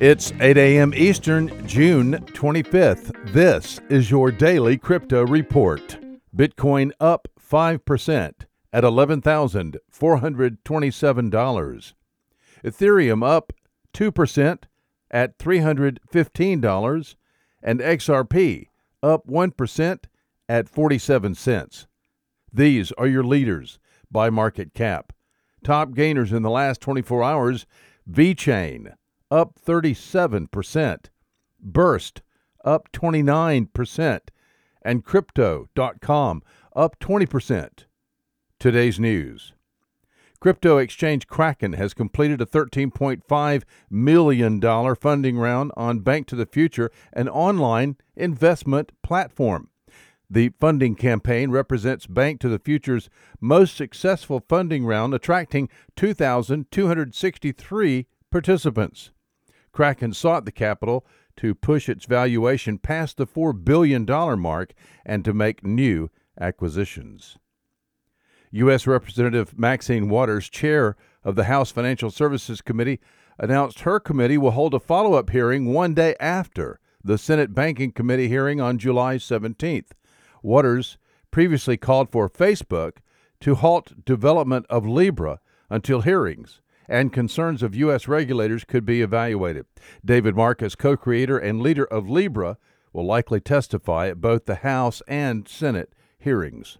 It's 8 a.m. Eastern, June 25th. This is your daily crypto report. Bitcoin up 5% at $11,427. Ethereum up 2% at $315. And XRP up 1% at 47 cents. These are your leaders by market cap. Top gainers in the last 24 hours VeChain up 37%, Burst up 29%, and Crypto.com up 20%. Today's news. Crypto exchange Kraken has completed a $13.5 million funding round on Bank to the Future, an online investment platform. The funding campaign represents Bank to the Future's most successful funding round, attracting 2,263 participants. Kraken sought the capital to push its valuation past the $4 billion mark and to make new acquisitions. U.S. Representative Maxine Waters, chair of the House Financial Services Committee, announced her committee will hold a follow up hearing one day after the Senate Banking Committee hearing on July 17th. Waters previously called for Facebook to halt development of Libra until hearings and concerns of U.S. regulators could be evaluated. David Marcus, co creator and leader of Libra, will likely testify at both the House and Senate hearings.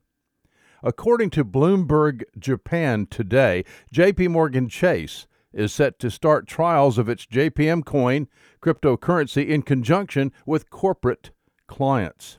According to Bloomberg Japan today, JP Morgan Chase is set to start trials of its JPM coin cryptocurrency in conjunction with corporate clients.